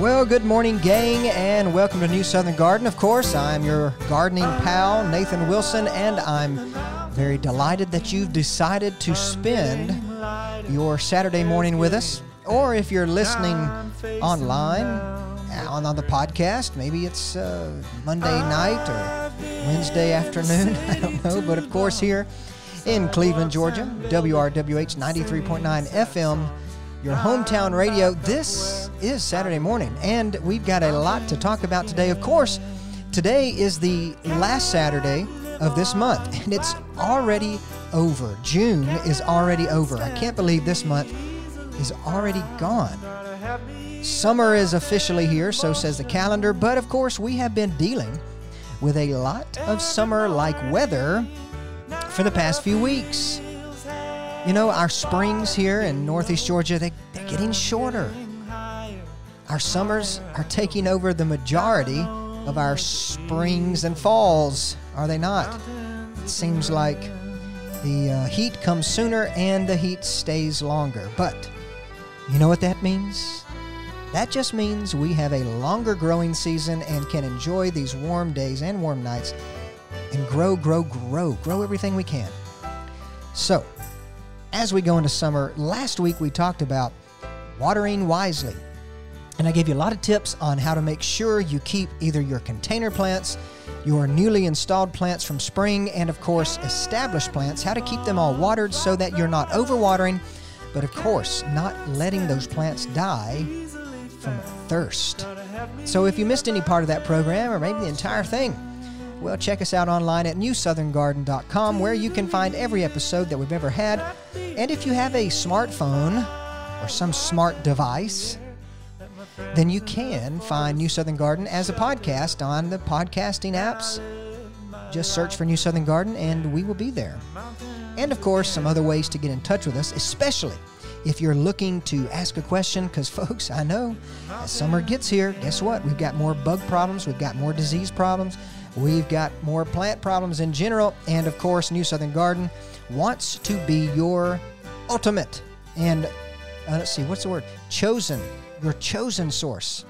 Well, good morning, gang, and welcome to New Southern Garden. Of course, I'm your gardening pal, Nathan Wilson, and I'm very delighted that you've decided to spend your Saturday morning with us. Or if you're listening online on, on the podcast, maybe it's uh, Monday night or Wednesday afternoon. I don't know. But of course, here in Cleveland, Georgia, WRWH 93.9 FM your hometown radio. This is Saturday morning, and we've got a lot to talk about today. Of course, today is the last Saturday of this month, and it's already over. June is already over. I can't believe this month is already gone. Summer is officially here, so says the calendar, but of course, we have been dealing with a lot of summer like weather for the past few weeks. You know, our springs here in Northeast Georgia, they, they're getting shorter. Our summers are taking over the majority of our springs and falls, are they not? It seems like the uh, heat comes sooner and the heat stays longer. But you know what that means? That just means we have a longer growing season and can enjoy these warm days and warm nights and grow, grow, grow, grow everything we can. So, as we go into summer, last week we talked about watering wisely. And I gave you a lot of tips on how to make sure you keep either your container plants, your newly installed plants from spring, and of course, established plants, how to keep them all watered so that you're not overwatering, but of course, not letting those plants die from thirst. So if you missed any part of that program, or maybe the entire thing, well, check us out online at newsoutherngarden.com where you can find every episode that we've ever had. And if you have a smartphone or some smart device, then you can find New Southern Garden as a podcast on the podcasting apps. Just search for New Southern Garden and we will be there. And of course, some other ways to get in touch with us, especially if you're looking to ask a question, because folks, I know as summer gets here, guess what? We've got more bug problems, we've got more disease problems, We've got more plant problems in general, and of course, New Southern Garden wants to be your ultimate and uh, let's see, what's the word? Chosen, your chosen source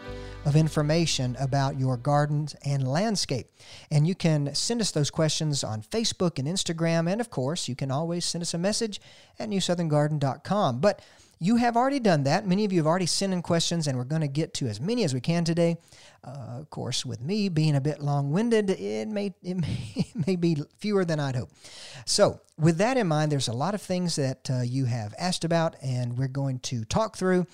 of information about your gardens and landscape. And you can send us those questions on Facebook and Instagram. And of course, you can always send us a message at newsoutherngarden.com. But you have already done that. Many of you have already sent in questions, and we're going to get to as many as we can today. Uh, of course, with me being a bit long-winded, it may, it may it may be fewer than I'd hope. So, with that in mind, there's a lot of things that uh, you have asked about, and we're going to talk through,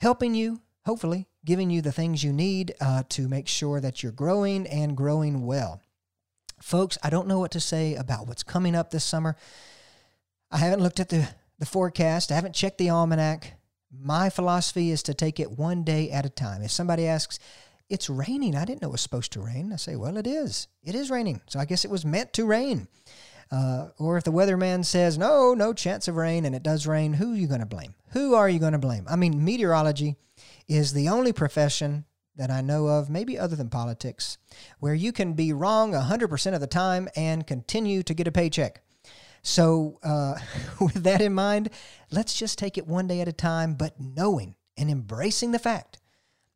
helping you, hopefully, giving you the things you need uh, to make sure that you're growing and growing well. Folks, I don't know what to say about what's coming up this summer. I haven't looked at the the forecast. I haven't checked the almanac. My philosophy is to take it one day at a time. If somebody asks, it's raining. I didn't know it was supposed to rain. I say, well, it is. It is raining. So I guess it was meant to rain. Uh, or if the weatherman says, no, no chance of rain, and it does rain, who are you going to blame? Who are you going to blame? I mean, meteorology is the only profession that I know of, maybe other than politics, where you can be wrong 100% of the time and continue to get a paycheck. So, uh, with that in mind, let's just take it one day at a time, but knowing and embracing the fact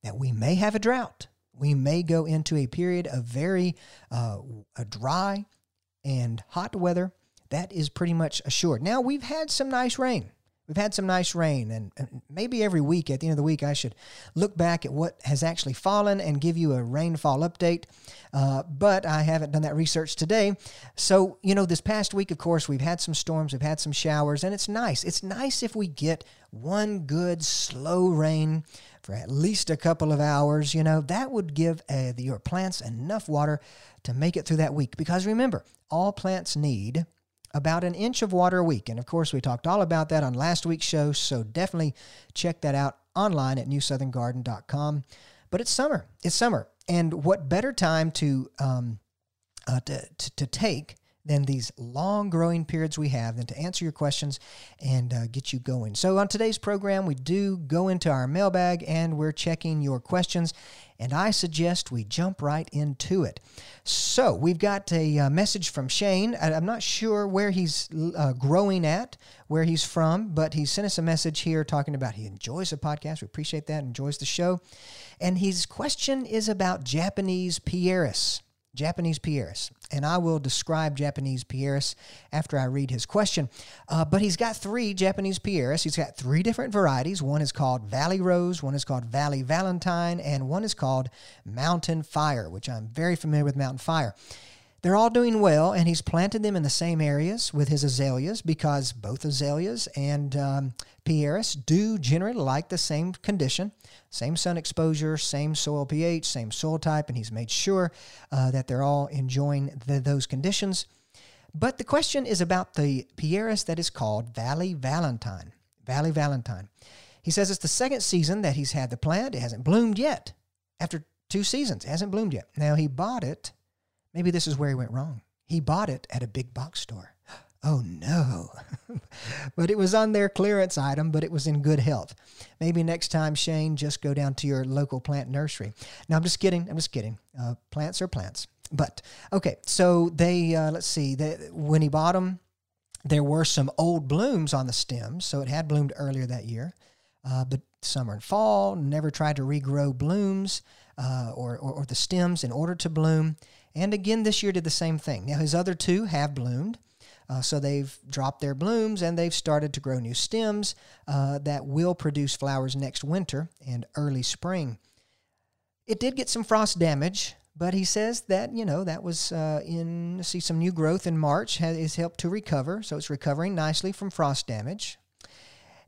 that we may have a drought. We may go into a period of very uh, dry and hot weather. That is pretty much assured. Now, we've had some nice rain. We've had some nice rain, and, and, maybe every week at the end of the week, I should look back at what has actually fallen and give you a rainfall update. Uh, but I haven't done that research today. So, you know, this past week, of course, we've had some storms, we've had some showers, and it's nice. It's nice if we get one good slow rain for at least a couple of hours. You know, that would give uh, your plants enough water to make it through that week. Because remember, all plants need about an inch of water a week. And of course, we talked all about that on last week's show, so definitely check that out online at newsoutherngarden.com. But it's summer. It's summer. And what better time to, um, uh, to, to, to take than these long growing periods we have than to answer your questions and uh, get you going. So, on today's program, we do go into our mailbag and we're checking your questions, and I suggest we jump right into it. So, we've got a uh, message from Shane. I'm not sure where he's uh, growing at, where he's from, but he sent us a message here talking about he enjoys the podcast. We appreciate that, enjoys the show. And his question is about Japanese Pieris. Japanese Pieris. And I will describe Japanese Pieris after I read his question. Uh, but he's got three Japanese Pieris. He's got three different varieties. One is called Valley Rose, one is called Valley Valentine, and one is called Mountain Fire, which I'm very familiar with Mountain Fire. They're all doing well, and he's planted them in the same areas with his azaleas because both azaleas and um, Pieris do generally like the same condition, same sun exposure, same soil pH, same soil type, and he's made sure uh, that they're all enjoying the, those conditions. But the question is about the Pieris that is called Valley Valentine. Valley Valentine. He says it's the second season that he's had the plant. It hasn't bloomed yet. After two seasons, it hasn't bloomed yet. Now he bought it Maybe this is where he went wrong. He bought it at a big box store. Oh no. but it was on their clearance item, but it was in good health. Maybe next time, Shane, just go down to your local plant nursery. Now, I'm just kidding. I'm just kidding. Uh, plants are plants. But okay, so they, uh, let's see, they, when he bought them, there were some old blooms on the stems. So it had bloomed earlier that year. Uh, but summer and fall, never tried to regrow blooms uh, or, or, or the stems in order to bloom. And again, this year did the same thing. Now, his other two have bloomed. Uh, so they've dropped their blooms and they've started to grow new stems uh, that will produce flowers next winter and early spring. It did get some frost damage, but he says that you know that was uh, in see some new growth in March has helped to recover, so it's recovering nicely from frost damage,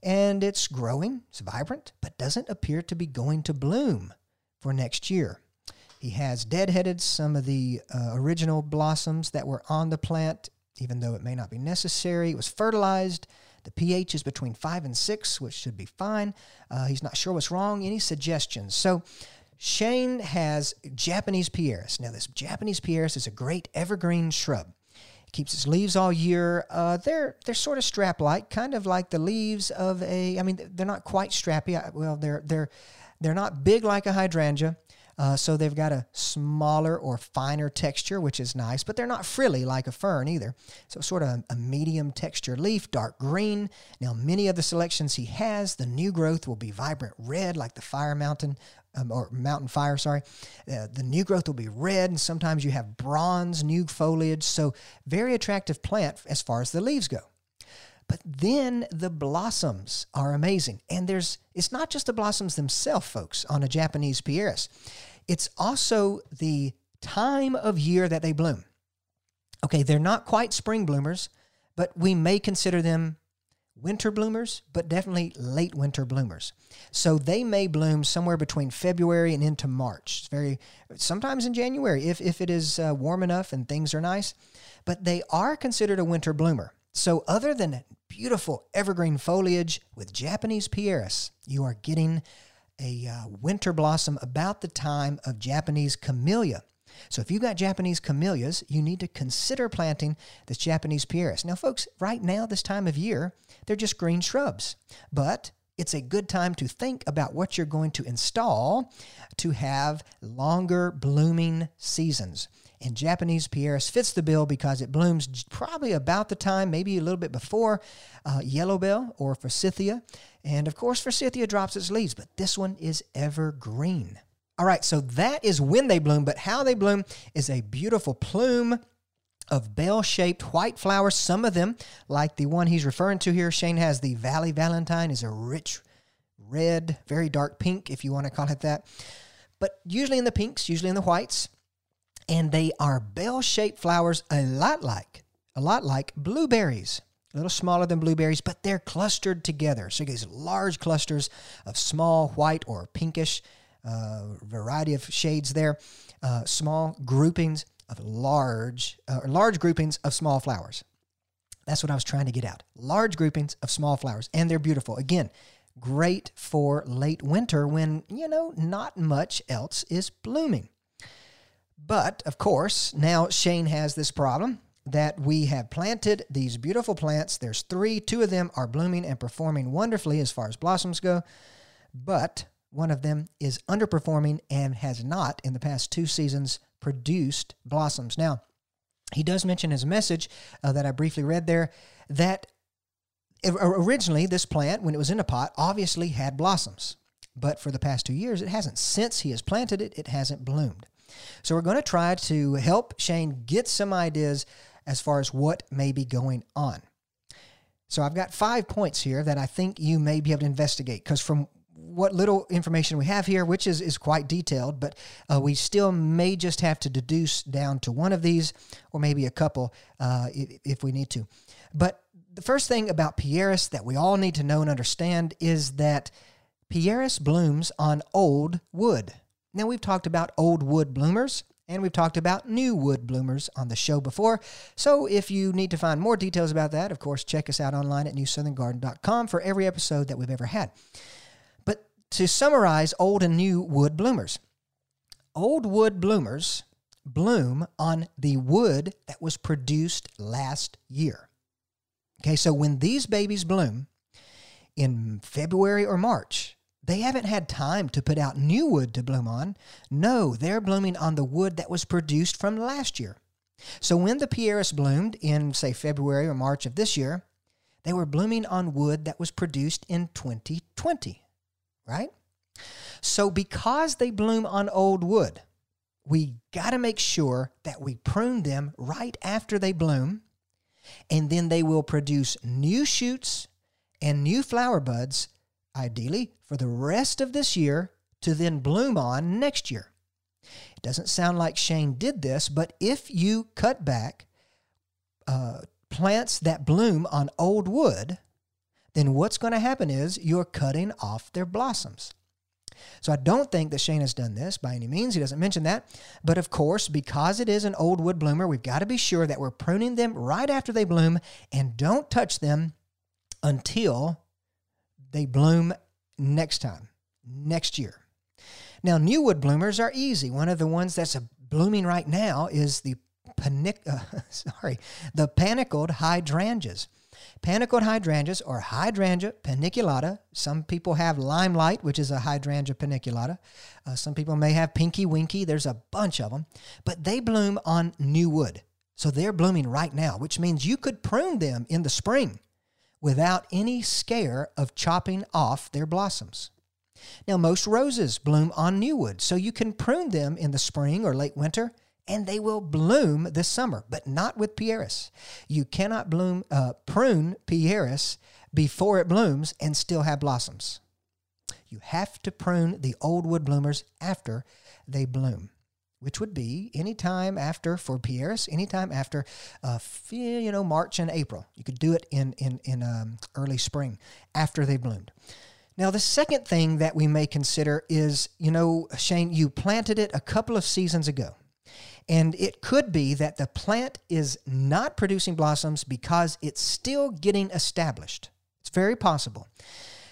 and it's growing, it's vibrant, but doesn't appear to be going to bloom for next year. He has deadheaded some of the uh, original blossoms that were on the plant, even though it may not be necessary. It was fertilized. The pH is between 5 and 6, which should be fine. Uh, he's not sure what's wrong. Any suggestions? So, Shane has Japanese Pieris. Now, this Japanese Pieris is a great evergreen shrub. It keeps its leaves all year. Uh, they're they're sort of strap-like, kind of like the leaves of a. I mean, they're not quite strappy. Well, they're they're they're not big like a hydrangea. Uh, so they've got a smaller or finer texture, which is nice, but they're not frilly like a fern either. So sort of a, a medium texture leaf, dark green. Now, many of the selections he has, the new growth will be vibrant red like the Fire Mountain um, or Mountain Fire, sorry. Uh, the new growth will be red, and sometimes you have bronze new foliage. So, very attractive plant as far as the leaves go. But then the blossoms are amazing. And there's it's not just the blossoms themselves, folks, on a Japanese pieris. It's also the time of year that they bloom. Okay, they're not quite spring bloomers, but we may consider them winter bloomers, but definitely late winter bloomers. So they may bloom somewhere between February and into March. It's very sometimes in January if if it is uh, warm enough and things are nice, but they are considered a winter bloomer. So, other than beautiful evergreen foliage with Japanese pieris, you are getting a uh, winter blossom about the time of Japanese camellia. So, if you've got Japanese camellias, you need to consider planting this Japanese pieris. Now, folks, right now, this time of year, they're just green shrubs, but it's a good time to think about what you're going to install to have longer blooming seasons. And Japanese Pieris fits the bill because it blooms probably about the time, maybe a little bit before uh, Yellow Bell or Forsythia. And of course, Forsythia drops its leaves, but this one is evergreen. All right, so that is when they bloom, but how they bloom is a beautiful plume of bell shaped white flowers. Some of them, like the one he's referring to here, Shane has the Valley Valentine, is a rich red, very dark pink, if you want to call it that. But usually in the pinks, usually in the whites and they are bell-shaped flowers a lot like a lot like blueberries a little smaller than blueberries but they're clustered together so you get these large clusters of small white or pinkish uh, variety of shades there uh, small groupings of large uh, large groupings of small flowers That's what I was trying to get out. Large groupings of small flowers, and they're beautiful. Again, great for late winter when, you know, not much else is blooming. But of course, now Shane has this problem that we have planted these beautiful plants. There's three, two of them are blooming and performing wonderfully as far as blossoms go, but one of them is underperforming and has not, in the past two seasons, produced blossoms. Now, he does mention his message uh, that I briefly read there that originally this plant, when it was in a pot, obviously had blossoms. But for the past two years, it hasn't. Since he has planted it, it hasn't bloomed. So we're going to try to help Shane get some ideas as far as what may be going on. So I've got five points here that I think you may be able to investigate because from what little information we have here, which is, is quite detailed, but uh, we still may just have to deduce down to one of these or maybe a couple uh, if, if we need to. But the first thing about Pieris that we all need to know and understand is that Pieris blooms on old wood. Now, we've talked about old wood bloomers and we've talked about new wood bloomers on the show before. So if you need to find more details about that, of course, check us out online at newsoutherngarden.com for every episode that we've ever had. But to summarize old and new wood bloomers, old wood bloomers bloom on the wood that was produced last year. Okay, so when these babies bloom in February or March, they haven't had time to put out new wood to bloom on. No, they're blooming on the wood that was produced from last year. So when the Pieris bloomed in, say, February or March of this year, they were blooming on wood that was produced in 2020, right? So because they bloom on old wood, we got to make sure that we prune them right after they bloom, and then they will produce new shoots and new flower buds ideally for the rest of this year to then bloom on next year. It doesn't sound like Shane did this, but if you cut back uh, plants that bloom on old wood, then what's going to happen is you're cutting off their blossoms. So I don't think that Shane has done this by any means. He doesn't mention that. But of course, because it is an old wood bloomer, we've got to be sure that we're pruning them right after they bloom and don't touch them until they bloom next time, next year. Now, new wood bloomers are easy. One of the ones that's blooming right now is the panic, uh, sorry, the panicled hydrangeas. Panicled hydrangeas or hydrangea paniculata. Some people have limelight, which is a hydrangea paniculata. Uh, some people may have pinky winky. There's a bunch of them, but they bloom on new wood. So they're blooming right now, which means you could prune them in the spring without any scare of chopping off their blossoms. Now, most roses bloom on new wood, so you can prune them in the spring or late winter, and they will bloom this summer, but not with Pieris. You cannot bloom, uh, prune Pieris before it blooms and still have blossoms. You have to prune the old wood bloomers after they bloom which would be anytime after for Pieris, anytime after, uh, you know, March and April. You could do it in in in um, early spring after they bloomed. Now, the second thing that we may consider is, you know, Shane, you planted it a couple of seasons ago. And it could be that the plant is not producing blossoms because it's still getting established. It's very possible.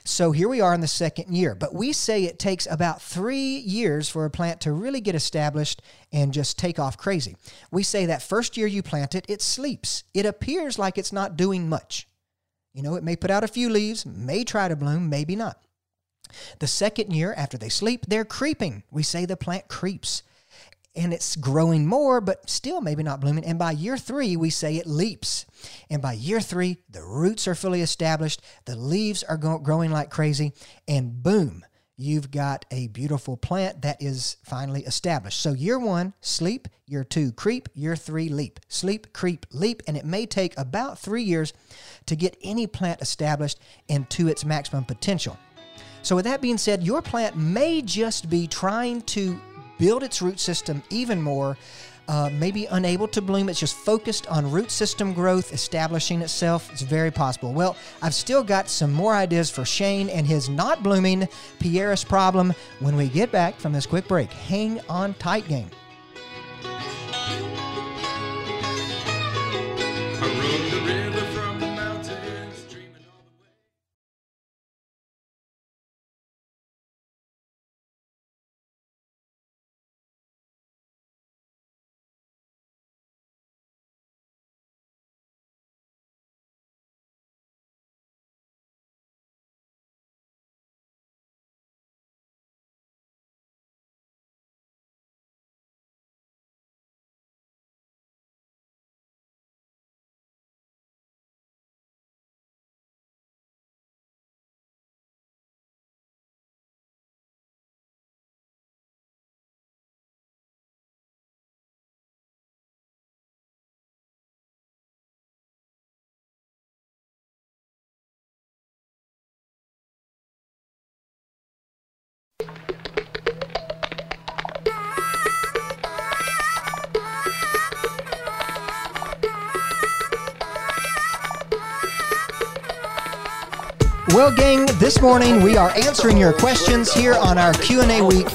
So here we are in the second year, but we say it takes about three years for a plant to really get established and just take off crazy. We say that first year you plant it, it sleeps. It appears like it's not doing much. You know, it may put out a few leaves, may try to bloom, maybe not. The second year after they sleep, they're creeping. We say the plant creeps and it's growing more, but still maybe not blooming. And by year three, we say it leaps. And by year three, the roots are fully established, the leaves are growing like crazy, and boom, you've got a beautiful plant that is finally established. So, year one, sleep. Year two, creep. Year three, leap. Sleep, creep, leap. And it may take about three years to get any plant established and to its maximum potential. So, with that being said, your plant may just be trying to build its root system even more. Uh, maybe unable to bloom. It's just focused on root system growth, establishing itself. It's very possible. Well, I've still got some more ideas for Shane and his not blooming Pieris problem when we get back from this quick break. Hang on tight, gang. Well, gang, this morning we are answering your questions here on our Q&A week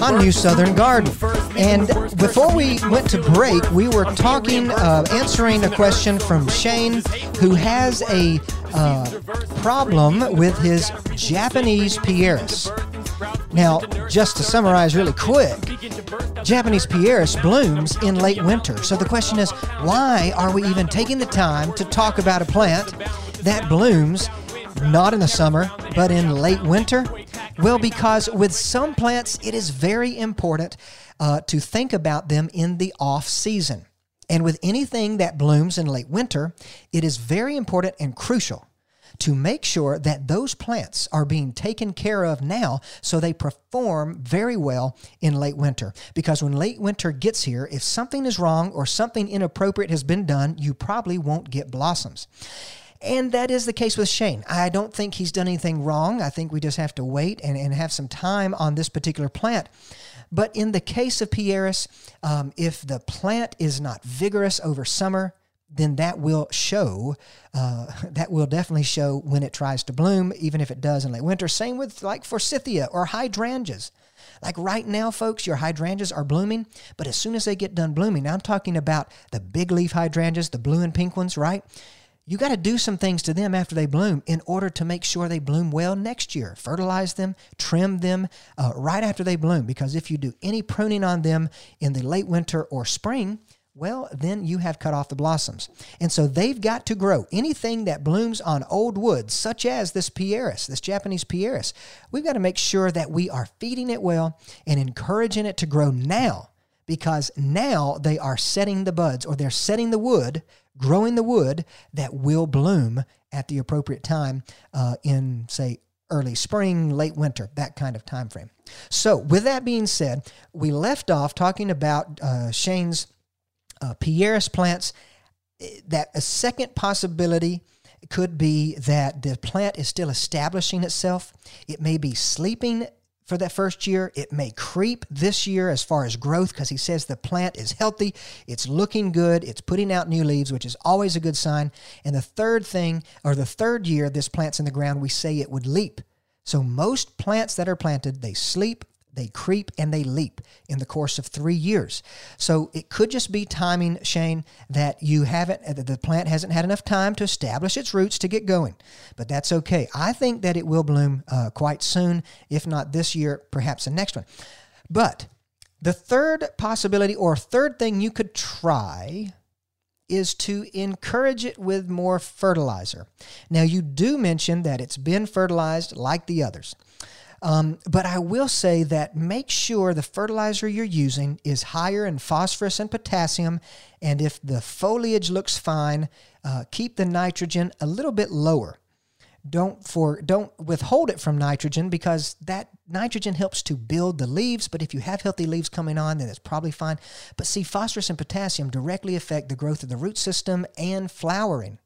on New Southern Garden. And before we went to break, we were talking, uh, answering a question from Shane, who has a uh, problem with his Japanese Pieris. Now, just to summarize really quick, Japanese Pieris blooms in late winter. So the question is, why are we even taking the time to talk about a plant that blooms not in the summer, but in late winter? Well, because with some plants, it is very important uh, to think about them in the off season. And with anything that blooms in late winter, it is very important and crucial to make sure that those plants are being taken care of now so they perform very well in late winter. Because when late winter gets here, if something is wrong or something inappropriate has been done, you probably won't get blossoms. And that is the case with Shane. I don't think he's done anything wrong. I think we just have to wait and, and have some time on this particular plant. But in the case of Pieris, um, if the plant is not vigorous over summer, then that will show. Uh, that will definitely show when it tries to bloom, even if it does in late winter. Same with like forsythia or hydrangeas. Like right now, folks, your hydrangeas are blooming, but as soon as they get done blooming, now I'm talking about the big leaf hydrangeas, the blue and pink ones, right? you got to do some things to them after they bloom in order to make sure they bloom well next year. Fertilize them, trim them uh, right after they bloom, because if you do any pruning on them in the late winter or spring, well, then you have cut off the blossoms. And so they've got to grow. Anything that blooms on old wood, such as this Pieris, this Japanese Pieris, we've got to make sure that we are feeding it well and encouraging it to grow now because now they are setting the buds or they're setting the wood growing the wood that will bloom at the appropriate time uh, in, say, early spring, late winter, that kind of time frame. So, with that being said, we left off talking about uh, Shane's uh, Pieris plants. That a second possibility could be that the plant is still establishing itself. It may be sleeping for that first year. It may creep this year as far as growth because he says the plant is healthy, it's looking good, it's putting out new leaves, which is always a good sign. And the third thing, or the third year this plant's in the ground, we say it would leap. So most plants that are planted, they sleep, they creep and they leap in the course of three years. So it could just be timing, Shane, that you haven't, uh, that the plant hasn't had enough time to establish its roots to get going. But that's okay. I think that it will bloom uh, quite soon, if not this year, perhaps the next one. But the third possibility or third thing you could try is to encourage it with more fertilizer. Now, you do mention that it's been fertilized like the others. Um, but I will say that make sure the fertilizer you're using is higher in phosphorus and potassium. And if the foliage looks fine, uh, keep the nitrogen a little bit lower. Don't for don't withhold it from nitrogen because that nitrogen helps to build the leaves. But if you have healthy leaves coming on, then it's probably fine. But see, phosphorus and potassium directly affect the growth of the root system and flowering.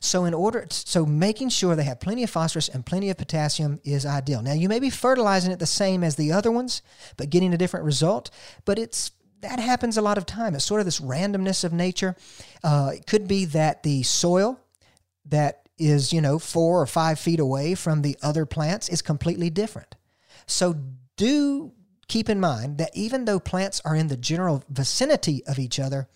So in order so making sure they have plenty of phosphorus and plenty of potassium is ideal. Now you may be fertilizing it the same as the other ones, but getting a different result. But it's that happens a lot of time. It's sort of this randomness of nature. Uh, it could be that the soil that is you know four or five feet away from the other plants is completely different. So do keep in mind that even though plants are in the general vicinity of each other,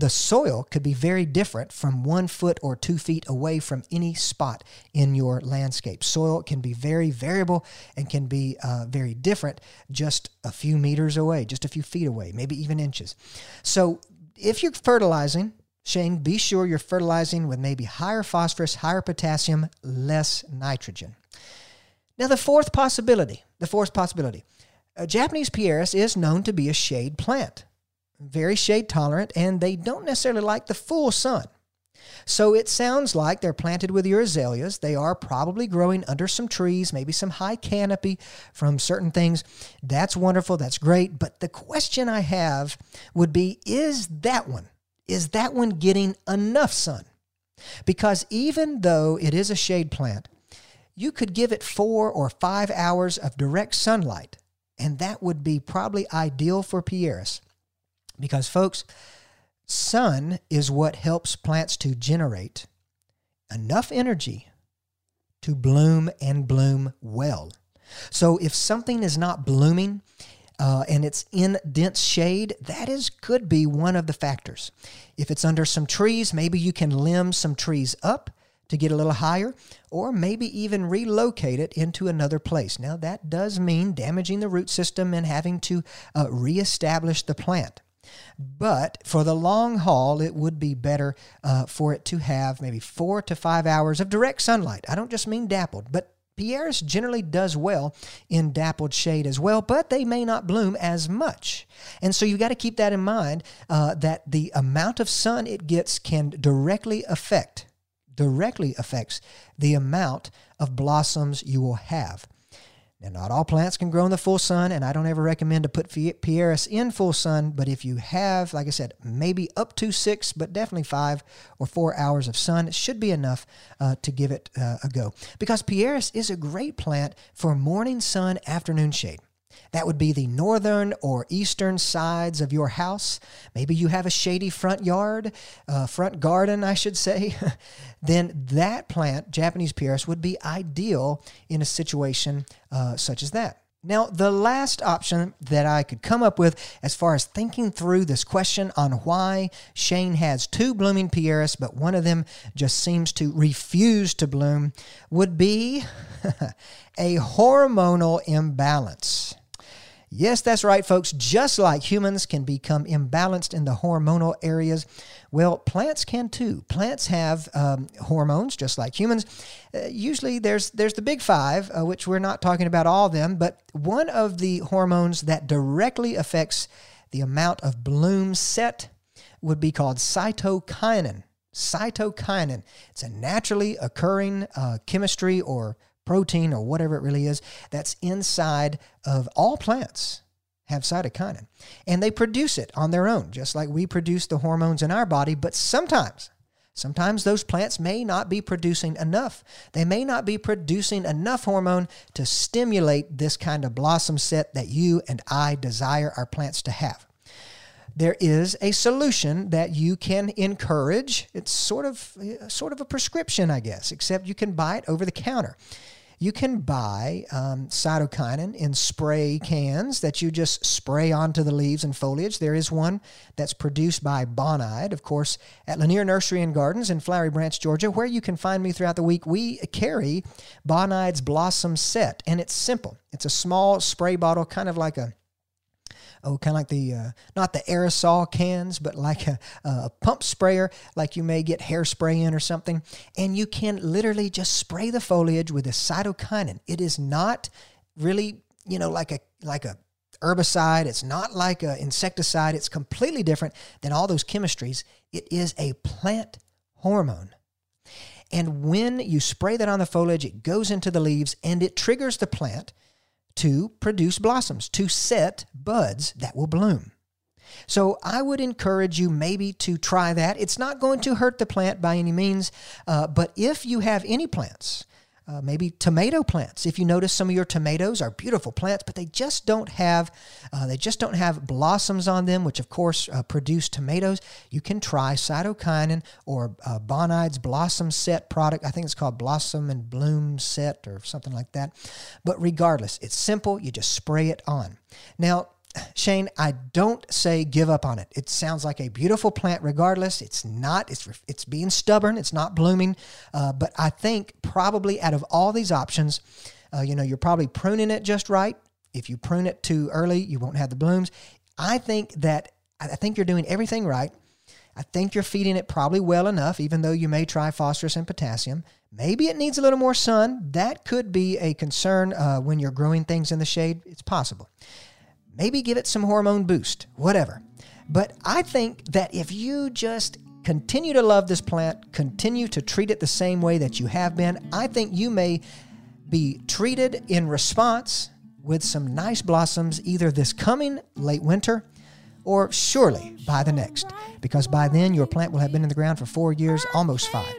the soil could be very different from one foot or two feet away from any spot in your landscape. Soil can be very variable and can be uh, very different just a few meters away, just a few feet away, maybe even inches. So if you're fertilizing, Shane, be sure you're fertilizing with maybe higher phosphorus, higher potassium, less nitrogen. Now, the fourth possibility, the fourth possibility, a Japanese Pieris is known to be a shade plant very shade tolerant, and they don't necessarily like the full sun. So it sounds like they're planted with your azaleas. They are probably growing under some trees, maybe some high canopy from certain things. That's wonderful. That's great. But the question I have would be is that one, is that one getting enough sun? Because even though it is a shade plant, you could give it four or five hours of direct sunlight, and that would be probably ideal for Pieris. Because, folks, sun is what helps plants to generate enough energy to bloom and bloom well. So, if something is not blooming, uh, and it's in dense shade, that is could be one of the factors. If it's under some trees, maybe you can limb some trees up to get a little higher, or maybe even relocate it into another place. Now, that does mean damaging the root system and having to uh, reestablish the plant. But for the long haul, it would be better uh, for it to have maybe four to five hours of direct sunlight. I don't just mean dappled, but Pieris generally does well in dappled shade as well, but they may not bloom as much. And so you've got to keep that in mind uh, that the amount of sun it gets can directly affect directly affects the amount of blossoms you will have. Now, not all plants can grow in the full sun, and I don't ever recommend to put Pieris in full sun. But if you have, like I said, maybe up to six, but definitely five or four hours of sun, it should be enough uh, to give it uh, a go. Because Pieris is a great plant for morning sun, afternoon shade. That would be the northern or eastern sides of your house. Maybe you have a shady front yard, uh, front garden, I should say. then that plant, Japanese Pieris, would be ideal in a situation uh, such as that. Now, the last option that I could come up with as far as thinking through this question on why Shane has two blooming Pieris, but one of them just seems to refuse to bloom, would be a hormonal imbalance. Yes, that's right, folks. Just like humans can become imbalanced in the hormonal areas, well, plants can too. Plants have um, hormones just like humans. Uh, usually, there's there's the big five, uh, which we're not talking about all of them, but one of the hormones that directly affects the amount of bloom set would be called cytokinin. Cytokinin. It's a naturally occurring uh, chemistry or protein or whatever it really is that's inside of all plants have cytokinin. And they produce it on their own, just like we produce the hormones in our body. But sometimes, sometimes those plants may not be producing enough. They may not be producing enough hormone to stimulate this kind of blossom set that you and I desire our plants to have. There is a solution that you can encourage. It's sort of sort of a prescription, I guess, except you can buy it over the counter. You can buy um, cytokinin in spray cans that you just spray onto the leaves and foliage. There is one that's produced by Bonide, of course, at Lanier Nursery and Gardens in Flowery Branch, Georgia, where you can find me throughout the week. We carry Bonide's Blossom Set, and it's simple. It's a small spray bottle, kind of like a oh, kind of like the, uh, not the aerosol cans, but like a, a pump sprayer, like you may get hairspray in or something. And you can literally just spray the foliage with a cytokinin. It is not really, you know, like a, like a, herbicide. It's not like an insecticide. It's completely different than all those chemistries. It is a plant hormone. And when you spray that on the foliage, it goes into the leaves and it triggers the plant to produce blossoms, to set buds that will bloom. So I would encourage you maybe to try that. It's not going to hurt the plant by any means, uh, but if you have any plants uh, maybe tomato plants. If you notice, some of your tomatoes are beautiful plants, but they just don't have uh, they just don't have blossoms on them, which of course uh, produce tomatoes. You can try cytokinin or uh, Bonide's Blossom Set product. I think it's called Blossom and Bloom Set or something like that. But regardless, it's simple. You just spray it on. Now Shane, I don't say give up on it. It sounds like a beautiful plant, regardless. It's not. It's it's being stubborn. It's not blooming. Uh, but I think probably out of all these options, uh, you know, you're probably pruning it just right. If you prune it too early, you won't have the blooms. I think that I think you're doing everything right. I think you're feeding it probably well enough, even though you may try phosphorus and potassium. Maybe it needs a little more sun. That could be a concern uh, when you're growing things in the shade. It's possible. Maybe give it some hormone boost, whatever. But I think that if you just continue to love this plant, continue to treat it the same way that you have been, I think you may be treated in response with some nice blossoms either this coming late winter or surely by the next, because by then your plant will have been in the ground for four years, almost five.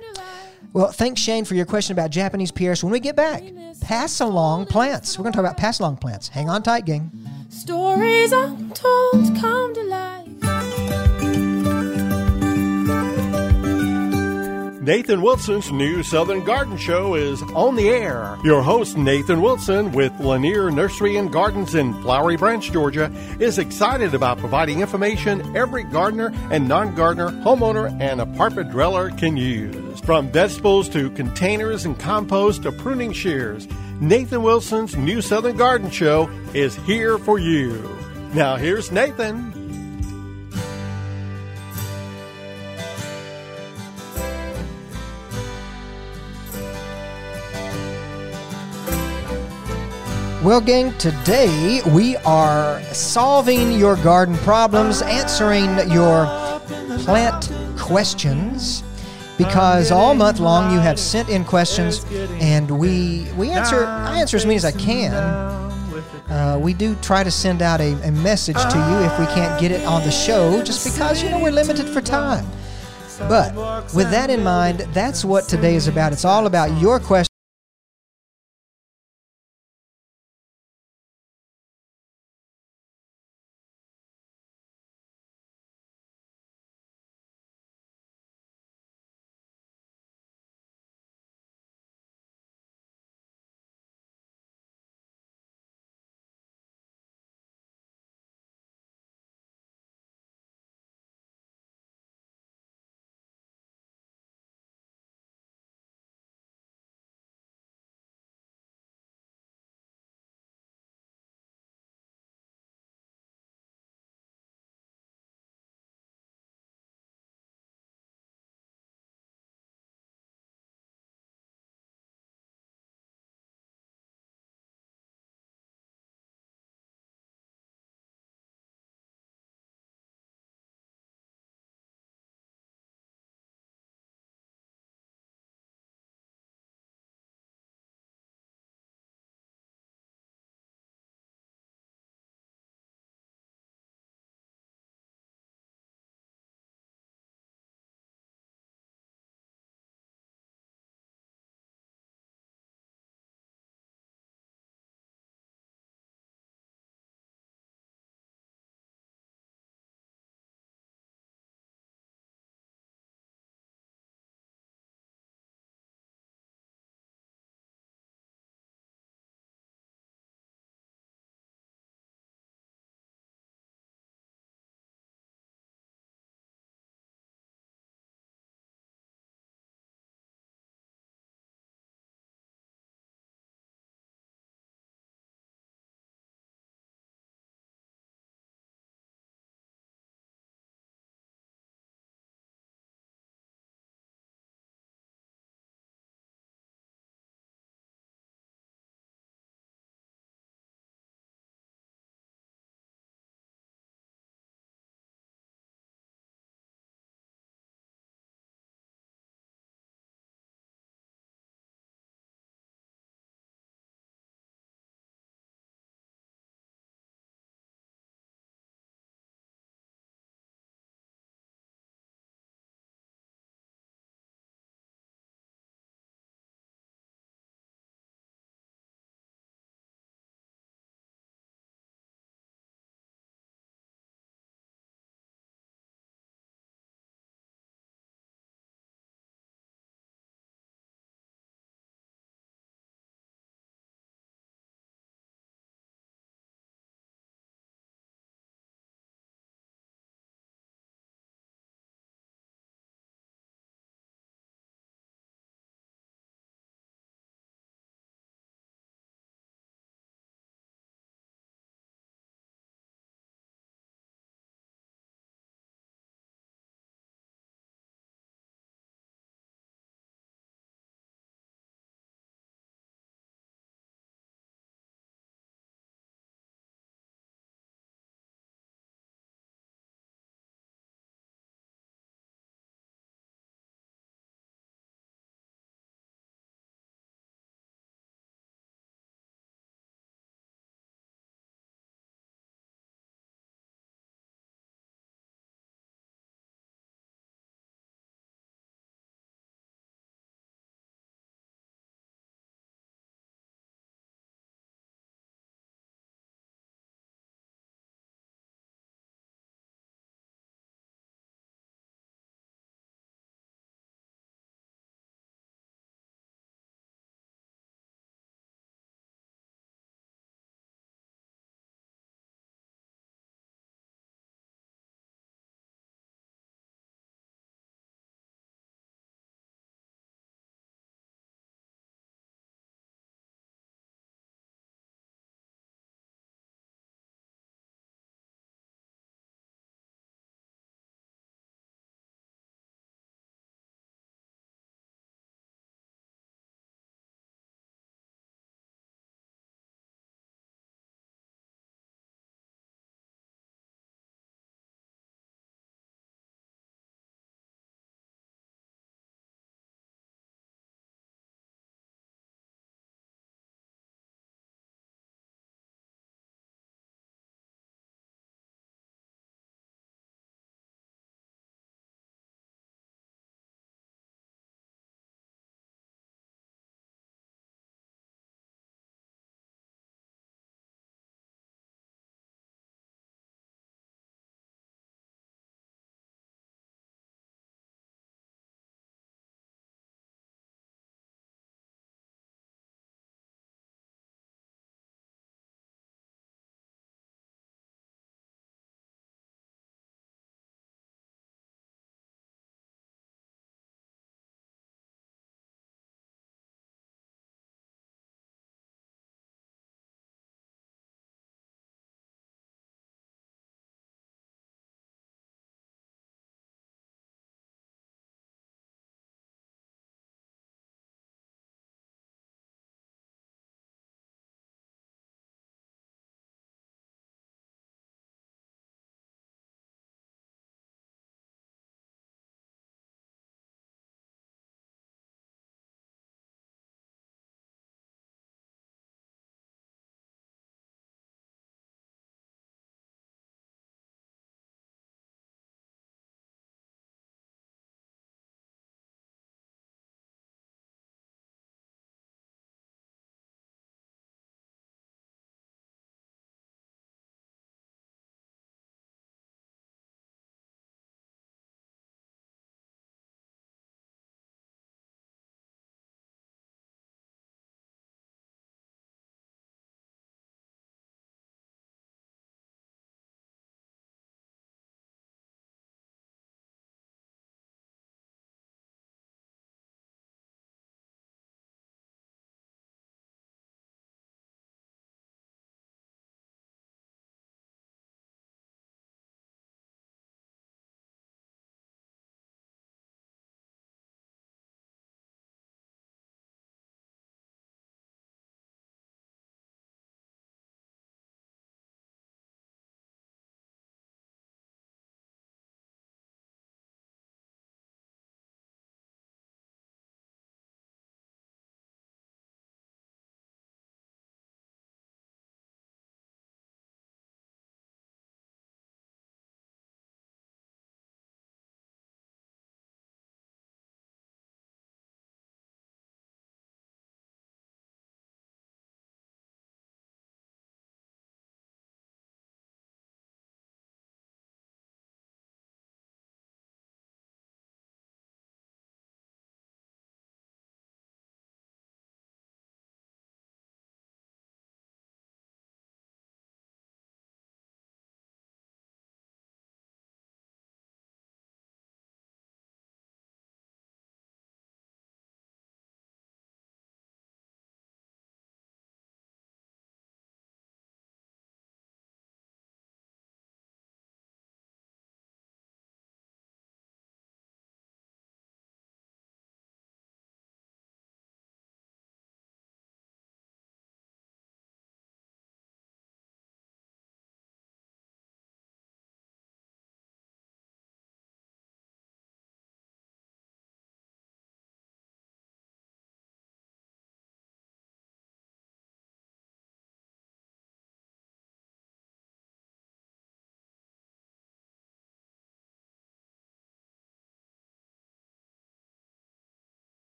Well, thanks, Shane, for your question about Japanese Pieris. When we get back, pass along plants. We're going to talk about pass along plants. Hang on tight, gang. Stories untold come to life. Nathan Wilson's new Southern Garden Show is on the air. Your host, Nathan Wilson, with Lanier Nursery and Gardens in Flowery Branch, Georgia, is excited about providing information every gardener and non gardener, homeowner, and apartment dweller can use. From vegetables to containers and compost to pruning shears, Nathan Wilson's new Southern Garden Show is here for you. Now, here's Nathan. Well, gang, today we are solving your garden problems, answering your plant questions. Because all month long you have sent in questions, and we we answer I answer as many as I can. Uh, we do try to send out a, a message to you if we can't get it on the show, just because you know we're limited for time. But with that in mind, that's what today is about. It's all about your questions.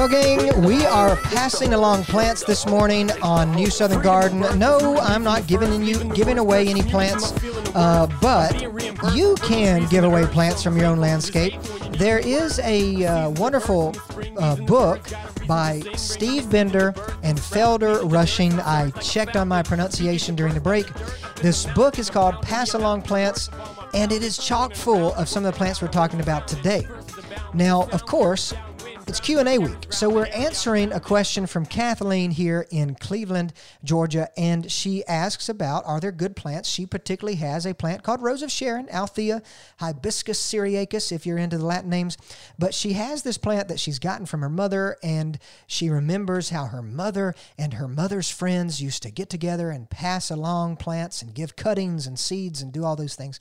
Well, gang, we are passing along plants this morning on New Southern Garden. No, I'm not giving you giving away any plants, uh, but you can give away plants from your own landscape. There is a uh, wonderful uh, book by Steve Bender and Felder Rushing. I checked on my pronunciation during the break. This book is called Pass Along Plants, and it is chock full of some of the plants we're talking about today. Now, of course, it's Q&A week. So we're answering a question from Kathleen here in Cleveland, Georgia, and she asks about are there good plants? She particularly has a plant called Rose of Sharon, Althea hibiscus syriacus if you're into the Latin names, but she has this plant that she's gotten from her mother and she remembers how her mother and her mother's friends used to get together and pass along plants and give cuttings and seeds and do all those things.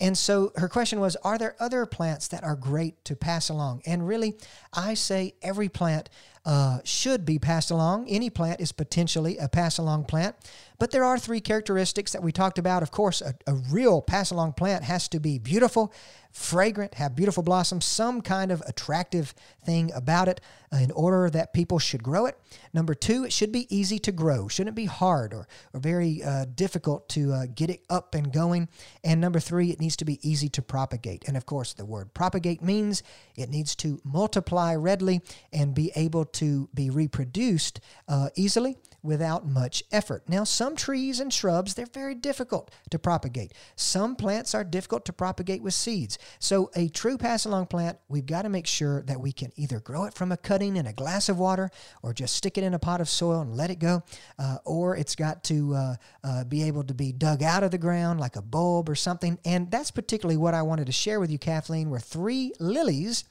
And so her question was are there other plants that are great to pass along? And really, I say every plant uh, should be passed along. Any plant is potentially a pass along plant. But there are three characteristics that we talked about. Of course, a, a real pass along plant has to be beautiful, fragrant, have beautiful blossoms, some kind of attractive thing about it uh, in order that people should grow it. Number two, it should be easy to grow, shouldn't be hard or, or very uh, difficult to uh, get it up and going. And number three, it needs to be easy to propagate. And of course, the word propagate means it needs to multiply readily and be able to be reproduced uh, easily without much effort. Now, some trees and shrubs, they're very difficult to propagate. Some plants are difficult to propagate with seeds. So, a true pass along plant, we've got to make sure that we can either grow it from a cutting in a glass of water or just stick it in a pot of soil and let it go, uh, or it's got to uh, uh, be able to be dug out of the ground like a bulb or something. And that's particularly what I wanted to share with you, Kathleen, were three lilies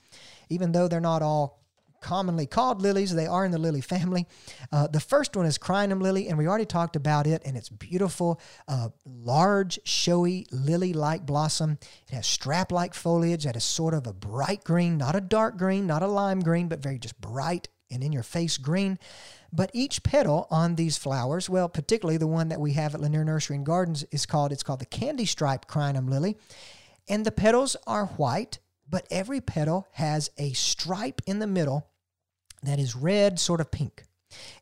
even though they're not all commonly called lilies. They are in the lily family. Uh, the first one is Crinum lily, and we already talked about it, and it's beautiful, uh, large, showy, lily like blossom. It has strap like foliage that is sort of a bright green, not a dark green, not a lime green, but very just bright and in your face green. But each petal on these flowers, well, particularly the one that we have at Lanier Nursery and Gardens, is called it's called the candy stripe crinum lily, and the petals are white but every petal has a stripe in the middle that is red, sort of pink.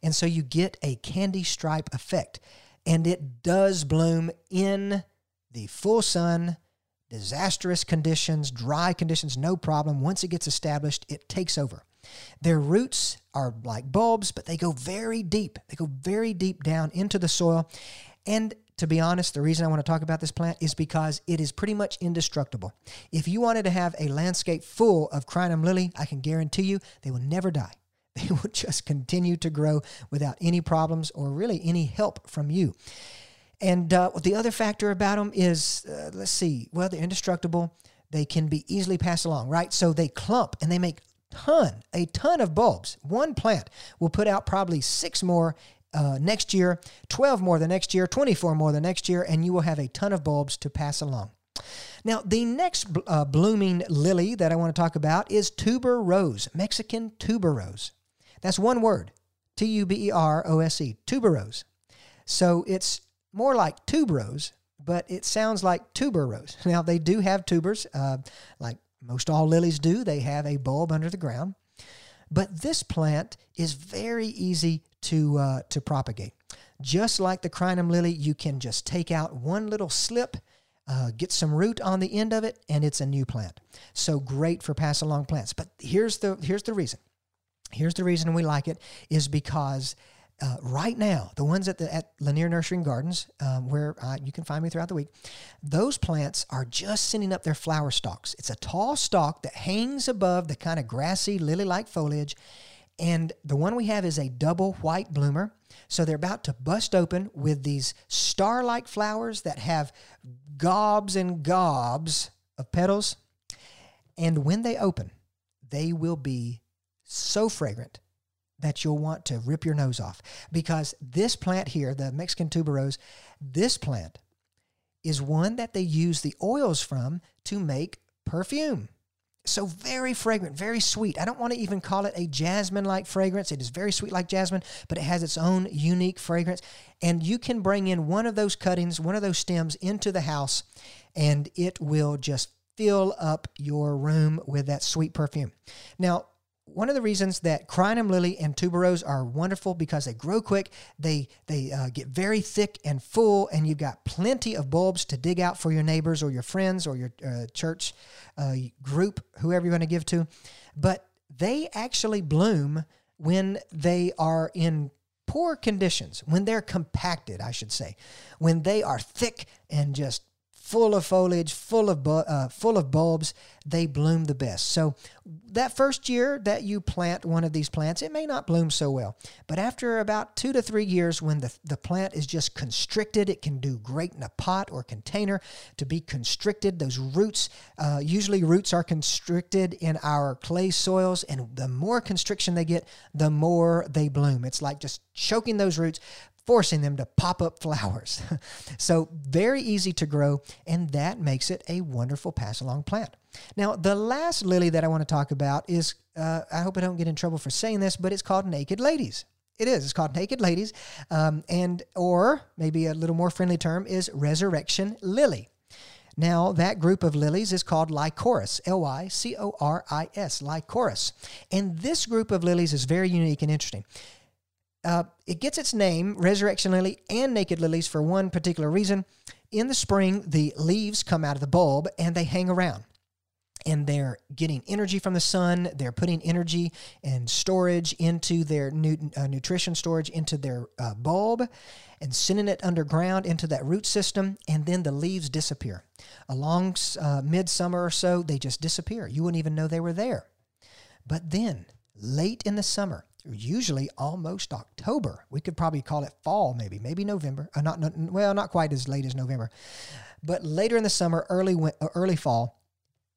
And so you get a candy stripe effect. And it does bloom in the full sun, disastrous conditions, dry conditions, no problem. Once it gets established, it takes over. Their roots are like bulbs, but they go very deep. They go very deep down into the soil. And to be honest, the reason I want to talk about this plant is because it is pretty much indestructible. If you wanted to have a landscape full of crinum lily, I can guarantee you they will never die. They will just continue to grow without any problems or really any help from you. And uh, the other factor about them is, uh, let's see, well, they're indestructible. They can be easily passed along, right? So they clump and they make ton, a ton of bulbs. One plant will put out probably six more uh, next year, 12 more the next year, 24 more the next year, and you will have a ton of bulbs to pass along. Now, the next uh, blooming lily that I want to talk about is tuberose, Mexican tuberose. That's one word T U B E R O S E, tuberose. So it's more like tuberose, but it sounds like tuberose. Now, they do have tubers, uh, like most all lilies do. They have a bulb under the ground. But this plant is very easy to, uh, to propagate. Just like the crinum lily, you can just take out one little slip, uh, get some root on the end of it, and it's a new plant. So great for pass along plants. But here's the, here's the reason. Here's the reason we like it is because uh, right now, the ones at the at Lanier Nursery and Gardens, um, where uh, you can find me throughout the week, those plants are just sending up their flower stalks. It's a tall stalk that hangs above the kind of grassy, lily-like foliage, and the one we have is a double white bloomer. So they're about to bust open with these star-like flowers that have gobs and gobs of petals, and when they open, they will be so fragrant that you'll want to rip your nose off because this plant here, the Mexican tuberose, this plant is one that they use the oils from to make perfume. So very fragrant, very sweet. I don't want to even call it a jasmine like fragrance. It is very sweet like jasmine, but it has its own unique fragrance. And you can bring in one of those cuttings, one of those stems into the house, and it will just fill up your room with that sweet perfume. Now, one of the reasons that crinum lily and tuberose are wonderful because they grow quick, they they uh, get very thick and full, and you've got plenty of bulbs to dig out for your neighbors or your friends or your uh, church uh, group, whoever you're going to give to. But they actually bloom when they are in poor conditions, when they're compacted, I should say, when they are thick and just full of foliage, full of bu- uh, full of bulbs, they bloom the best. So that first year that you plant one of these plants, it may not bloom so well. But after about two to three years, when the, the plant is just constricted, it can do great in a pot or container to be constricted. Those roots, uh, usually roots are constricted in our clay soils, and the more constriction they get, the more they bloom. It's like just choking those roots forcing them to pop up flowers. so, very easy to grow, and that makes it a wonderful pass along plant. Now, the last lily that I want to talk about is uh, I hope I don't get in trouble for saying this, but it's called Naked Ladies. It is. It's called Naked Ladies, um, and or maybe a little more friendly term is Resurrection Lily. Now, that group of lilies is called Lycoris, L Y C O R I S, Lycoris. And this group of lilies is very unique and interesting. Uh, it gets its name, resurrection lily and naked lilies, for one particular reason. In the spring, the leaves come out of the bulb and they hang around. And they're getting energy from the sun. They're putting energy and storage into their nu- uh, nutrition storage into their uh, bulb and sending it underground into that root system. And then the leaves disappear. Along uh, midsummer or so, they just disappear. You wouldn't even know they were there. But then, late in the summer, usually almost October. We could probably call it fall, maybe, maybe November. Uh, not, not well, not quite as late as November, but later in the summer, early uh, early fall.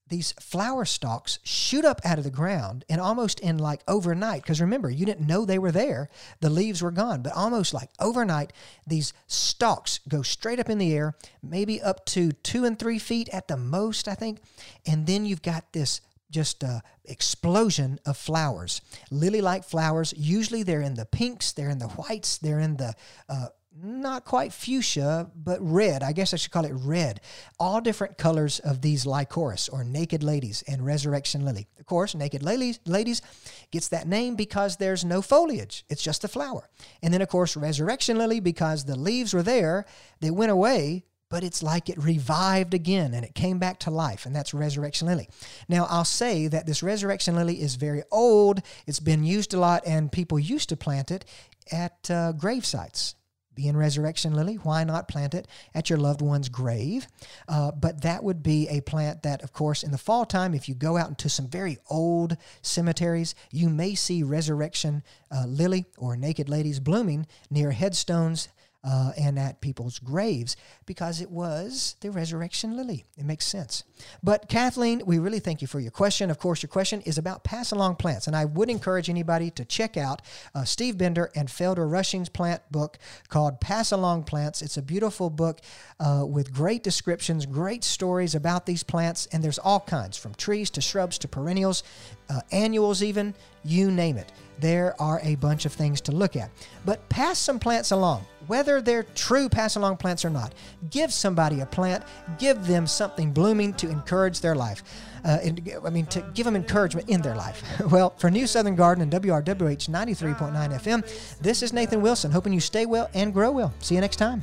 These flower stalks shoot up out of the ground and almost in like overnight, because remember, you didn't know they were there. The leaves were gone, but almost like overnight, these stalks go straight up in the air, maybe up to two and three feet at the most, I think. And then you've got this just a explosion of flowers lily like flowers usually they're in the pinks they're in the whites they're in the uh, not quite fuchsia, but red. I guess I should call it red. All different colors of these lycoris or naked ladies and resurrection lily. Of course, naked ladies, ladies gets that name because there's no foliage. It's just a flower. And then, of course, resurrection lily because the leaves were there, they went away, but it's like it revived again and it came back to life, and that's resurrection lily. Now, I'll say that this resurrection lily is very old, it's been used a lot, and people used to plant it at uh, grave sites. Being resurrection lily, why not plant it at your loved one's grave? Uh, but that would be a plant that, of course, in the fall time, if you go out into some very old cemeteries, you may see resurrection uh, lily or naked ladies blooming near headstones uh, and at people's graves because it was the resurrection lily. It makes sense. But Kathleen, we really thank you for your question. Of course, your question is about pass along plants, and I would encourage anybody to check out uh, Steve Bender and Felder Rushing's plant book called Pass Along Plants. It's a beautiful book uh, with great descriptions, great stories about these plants, and there's all kinds from trees to shrubs to perennials, uh, annuals, even you name it there are a bunch of things to look at. But pass some plants along, whether they're true pass along plants or not. Give somebody a plant, give them something blooming to encourage their life. Uh, I mean, to give them encouragement in their life. well, for New Southern Garden and WRWH 93.9 FM, this is Nathan Wilson, hoping you stay well and grow well. See you next time.